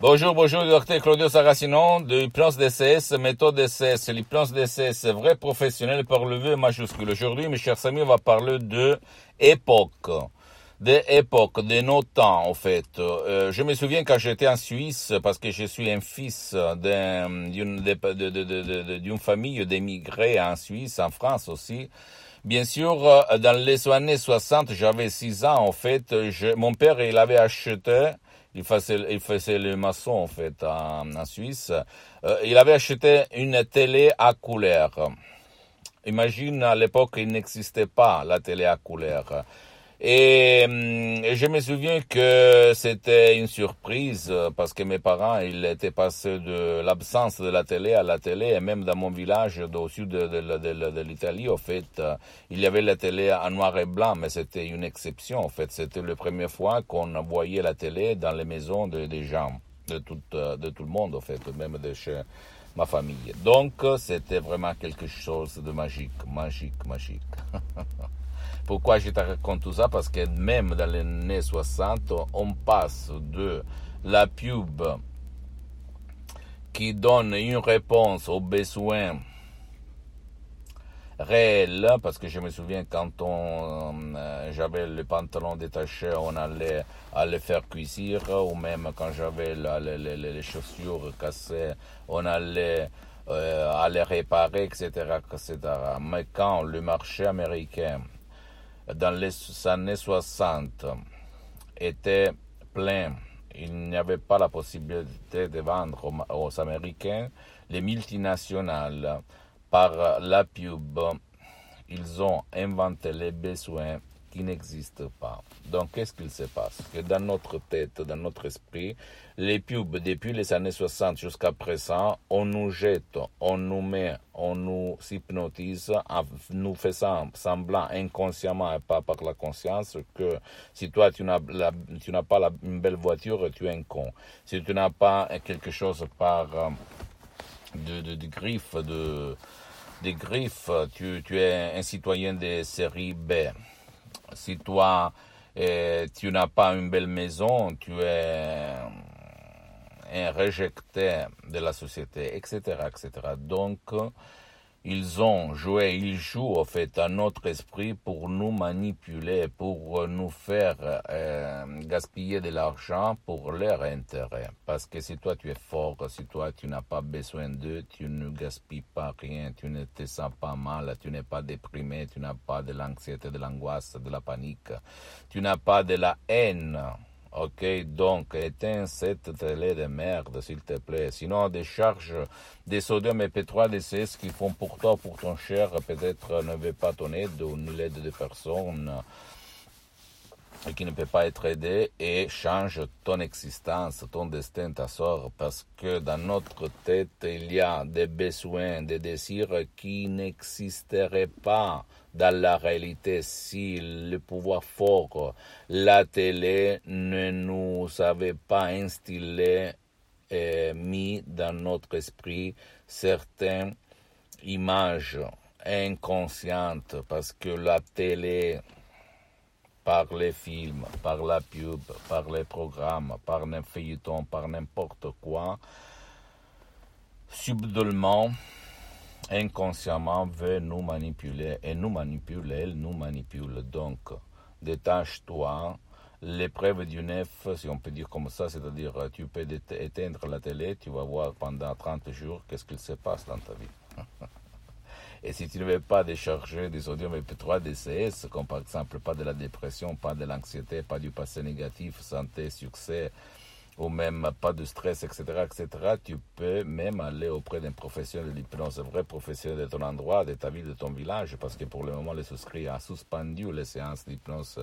Bonjour, bonjour, docteur Claudio Saracino de Hypnose DCS, méthode DCS. L'hypnose DCS, vrai professionnel par le V majuscule. Aujourd'hui, mes chers amis, on va parler de époque. De époque, de nos temps, en fait. Euh, je me souviens quand j'étais en Suisse, parce que je suis un fils d'une d'une famille d'émigrés en Suisse, en France aussi. Bien sûr, euh, dans les années 60, j'avais 6 ans, en fait. Je, mon père, il avait acheté il faisait, il faisait le maçon en fait en, Suisse. Euh, il avait acheté une télé à couleur. Imagine à l'époque il n'existait pas la télé à couleur. Et, hum, je me souviens que c'était une surprise parce que mes parents, ils étaient passés de l'absence de la télé à la télé et même dans mon village au sud de, l'Italie, au fait, il y avait la télé en noir et blanc, mais c'était une exception. En fait, c'était la première fois qu'on voyait la télé dans les maisons des gens, de tout, de tout le monde, en fait, même de chez ma famille. Donc, c'était vraiment quelque chose de magique, magique, magique. Pourquoi je te raconte tout ça? Parce que même dans les années 60, on passe de la pub qui donne une réponse aux besoins réels, parce que je me souviens quand on euh, j'avais le pantalon détaché, on allait, aller faire cuisir, ou même quand j'avais les, les, chaussures cassées, on allait euh, aller réparer, etc., etc. Mais quand le marché américain dans les années 60 était plein. Il n'y avait pas la possibilité de vendre aux, Américains. Les multinationales, par la pub, ils ont inventé les besoins qui n'existe pas. Donc, qu'est-ce qu'il se passe? Que dans notre tête, dans notre esprit, les pubs, depuis les années 60 jusqu'à présent, on nous jette, on nous met, on nous hypnotise nous faisant semblant inconsciemment et pas par la conscience que si toi tu n'as, pas une belle voiture, tu es un con. Si tu n'as pas quelque chose par euh, de, de, de griffes, de, des griffes, tu, tu es un citoyen de série B si toi, eh, tu n'as pas une belle maison, tu es un rejeté de la société, etc., etc. Donc, ils ont joué, ils jouent en fait à notre esprit pour nous manipuler, pour nous faire euh, gaspiller de l'argent pour leur intérêt. Parce que si toi tu es fort, si toi tu n'as pas besoin d'eux, tu ne gaspilles pas rien, tu ne te sens pas mal, tu n'es pas déprimé, tu n'as pas de l'anxiété, de l'angoisse, de la panique, tu n'as pas de la haine Ok, donc éteins cette télé de merde, s'il te plaît. Sinon, des charges des sodium et pétrole DCS qui font pour toi, pour ton cher, peut-être ne veut pas ton aide ou l'aide de personnes qui ne peut pas être aidé et change ton existence, ton destin, ta sort, parce que dans notre tête, il y a des besoins, des désirs qui n'existeraient pas dans la réalité si le pouvoir fort, la télé ne nous avait pas instillé et mis dans notre esprit certaines images inconscientes. Parce que la télé par les films, par la pub, par les programmes, par les feuilletons, par n'importe quoi, subtilement, inconsciemment veut nous manipuler et nous manipule, elle nous manipule. Donc, détache-toi. L'épreuve du neuf, si on peut dire comme ça, c'est-à-dire tu peux éteindre la télé, tu vas voir pendant 30 jours qu'est-ce qu'il se passe dans ta vie. Et si tu ne veux pas décharger des sodium MP3 DCS, comme par exemple pas de la dépression, pas de l'anxiété, pas du passé négatif, santé, succès, ou même pas de stress, etc., etc., tu peux même aller auprès d'un professionnel de l'hypnose, un vrai professionnel de ton endroit, de ta ville, de ton village, parce que pour le moment, le souscrit a suspendu les séances d'hypnose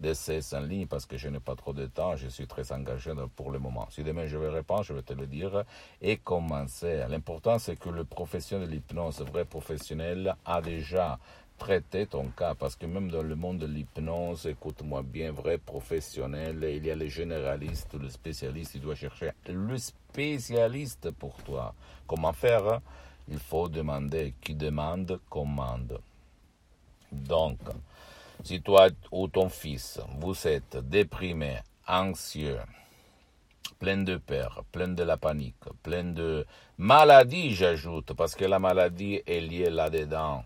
d'essai en ligne parce que je n'ai pas trop de temps, je suis très engagé pour le moment. Si demain je vais répondre, je vais te le dire et commencer. L'important, c'est que le professionnel de l'hypnose, vrai professionnel, a déjà traité ton cas parce que même dans le monde de l'hypnose, écoute-moi bien, vrai professionnel, il y a les généralistes, le spécialiste, il doit chercher le spécialiste pour toi. Comment faire? Il faut demander. Qui demande, commande. Donc, si toi ou ton fils, vous êtes déprimé, anxieux, plein de peur, plein de la panique, plein de maladie, j'ajoute, parce que la maladie est liée là-dedans.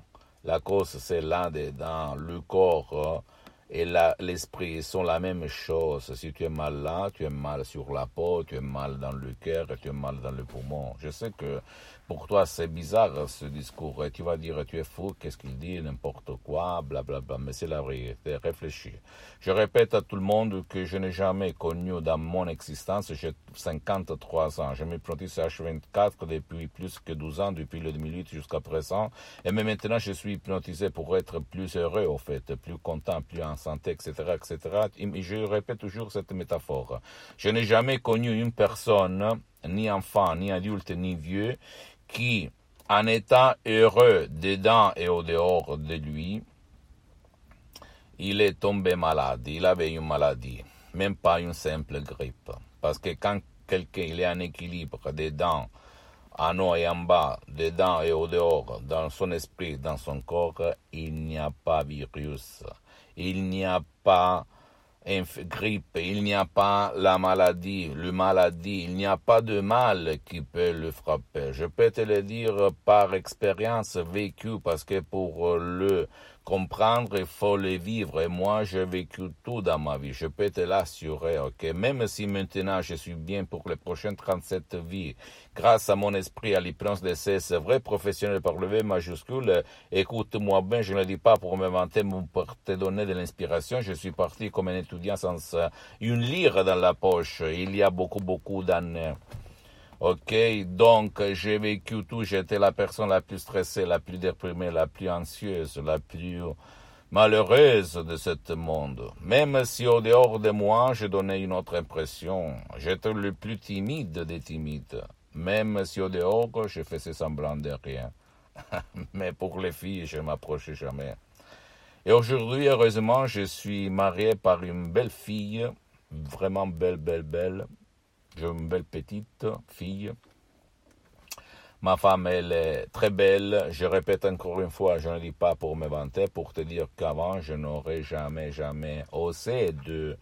La cause, c'est là-dedans. Le corps et l'esprit sont la même chose. Si tu es mal là, tu es mal sur la peau, tu es mal dans le cœur, tu es mal dans le poumon. Je sais que pour toi, c'est bizarre ce discours. Et tu vas dire, tu es fou, qu'est-ce qu'il dit, n'importe quoi, blablabla. Bla, bla. Mais c'est la vérité. Réfléchis. Je répète à tout le monde que je n'ai jamais connu dans mon existence, j'ai 53 ans. Je me protège H24 depuis plus que 12 ans, depuis le 2008 jusqu'à présent. Et même maintenant, je suis hypnotisé pour être plus heureux, au fait, plus content, plus en santé, etc., etc. Et je répète toujours cette métaphore. Je n'ai jamais connu une personne, ni enfant, ni adulte, ni vieux, qui, en étant heureux dedans et au dehors de lui, il est tombé malade, il avait une maladie, même pas une simple grippe. Parce que quand quelqu'un est en équilibre dedans, en haut et en bas, dedans et au dehors, dans son esprit, dans son corps, il n'y a pas virus, il n'y a pas grippe, il n'y a pas la maladie, le maladie, il n'y a pas de mal qui peut le frapper. Je peux te le dire par expérience vécue parce que pour le comprendre, il faut le vivre. Et moi, j'ai vécu tout dans ma vie. Je peux te l'assurer, ok? Même si maintenant je suis bien pour les prochaines 37 vies, grâce à mon esprit, à l'hypnose de ces vrais professionnels par le majuscule, écoute-moi bien, je ne dis pas pour me vanter, mais pour te donner de l'inspiration. Je suis parti comme un étudiant sans une lire dans la poche. Il y a beaucoup, beaucoup d'années. Ok, donc j'ai vécu tout, j'étais la personne la plus stressée, la plus déprimée, la plus anxieuse, la plus malheureuse de ce monde. Même si au dehors de moi, je donnais une autre impression. J'étais le plus timide des timides. Même si au dehors, je faisais semblant de rien. Mais pour les filles, je m'approchais jamais. Et aujourd'hui, heureusement, je suis marié par une belle fille, vraiment belle, belle, belle, j'ai une belle petite fille. Ma femme, elle est très belle. Je répète encore une fois, je ne dis pas pour me vanter, pour te dire qu'avant, je n'aurais jamais, jamais osé de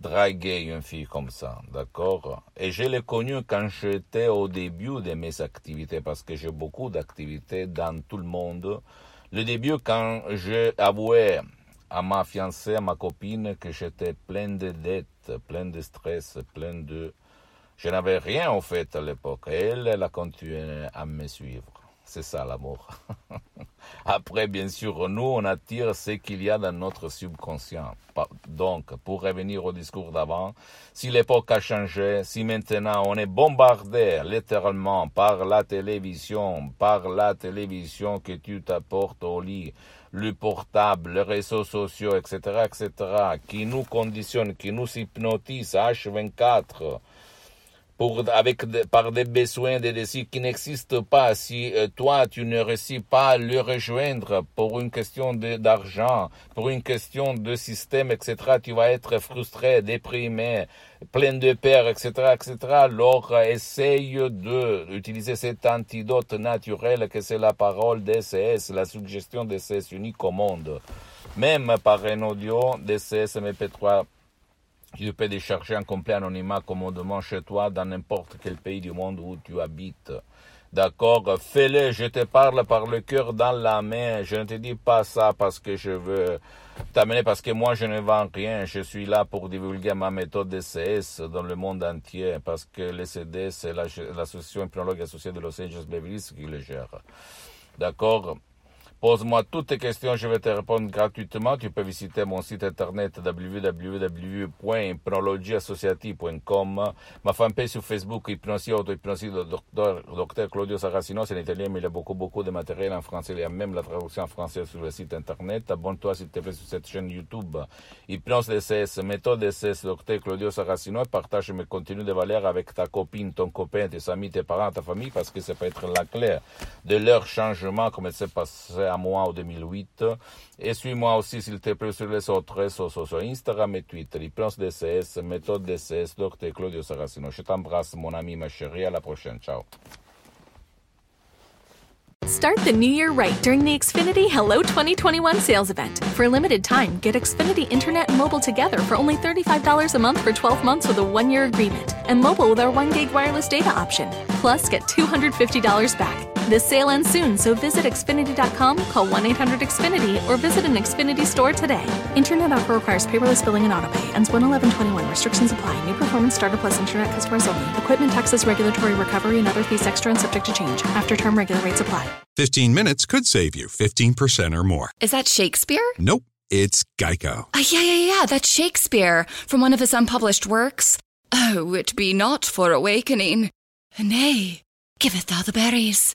draguer une fille comme ça, d'accord? Et je l'ai connue quand j'étais au début de mes activités, parce que j'ai beaucoup d'activités dans tout le monde. Le début, quand j'ai avoué à ma fiancée, à ma copine, que j'étais plein de dettes, plein de stress, plein de je n'avais rien en fait à l'époque. Elle, elle a continué à me suivre. C'est ça l'amour. Après, bien sûr, nous, on attire ce qu'il y a dans notre subconscient. Donc, pour revenir au discours d'avant, si l'époque a changé, si maintenant on est bombardé littéralement par la télévision, par la télévision que tu t'apportes au lit, le portable, les réseaux sociaux, etc., etc., qui nous conditionnent, qui nous hypnotisent H24, avec, par des besoins, des désirs qui n'existent pas. Si euh, toi, tu ne réussis pas à le rejoindre pour une question d'argent, pour une question de système, etc., tu vas être frustré, déprimé, plein de peur, etc., etc. Alors, essaye de utiliser cet antidote naturel que c'est la parole DCS, la suggestion DCS unique au monde. Même par un audio DCS MP3 tu peux décharger en complet anonymat commodément chez toi dans n'importe quel pays du monde où tu habites. D'accord Fais-le, je te parle par le cœur dans la main. Je ne te dis pas ça parce que je veux t'amener, parce que moi je ne vends rien. Je suis là pour divulguer ma méthode DCS dans le monde entier, parce que le CD, c'est l'association hypnologue associée de Los Angeles Beverly qui le gère. D'accord Pose-moi toutes tes questions, je vais te répondre gratuitement. Tu peux visiter mon site internet www.hypnologieassociative.com. Ma fanpage sur Facebook, Hypnosie Auto-Hypnosie de Dr. Dr. Claudio Saracino, c'est en italien, mais il y a beaucoup, beaucoup de matériel en français. Il y a même la traduction en français sur le site internet. Abonne-toi, s'il te plaît, sur cette chaîne YouTube. Hypnose DCS, méthode DCS, Dr. Claudio Saracino, partage mes contenus de valeur avec ta copine, ton copain, tes amis, tes parents, ta famille, parce que ça peut être la clé de leur changement, comme il s'est passé à moi en 2008. Et suis-moi aussi, s'il te plaît, sur les autres réseaux sociaux, Instagram et Twitter, DCS, méthode DCS. Claudio Saracino. Je t'embrasse, mon ami, ma chérie. À la prochaine. Ciao. Start the new year right during the Xfinity Hello 2021 sales event. For a limited time, get Xfinity Internet and mobile together for only $35 a month for 12 months with a one year agreement, and mobile with our 1 gig wireless data option. Plus, get $250 back. This sale ends soon, so visit Xfinity.com, call 1 800 Xfinity, or visit an Xfinity store today. Internet offer requires paperless billing and autopay. Ends 1 11 21. Restrictions apply. New performance starter plus internet customers only. Equipment taxes, regulatory recovery, and other fees extra and subject to change. After term regular rates apply. 15 minutes could save you 15% or more. Is that Shakespeare? Nope, it's Geico. Uh, yeah, yeah, yeah, that's Shakespeare from one of his unpublished works. Oh, it be not for awakening. Nay, giveth thou the berries.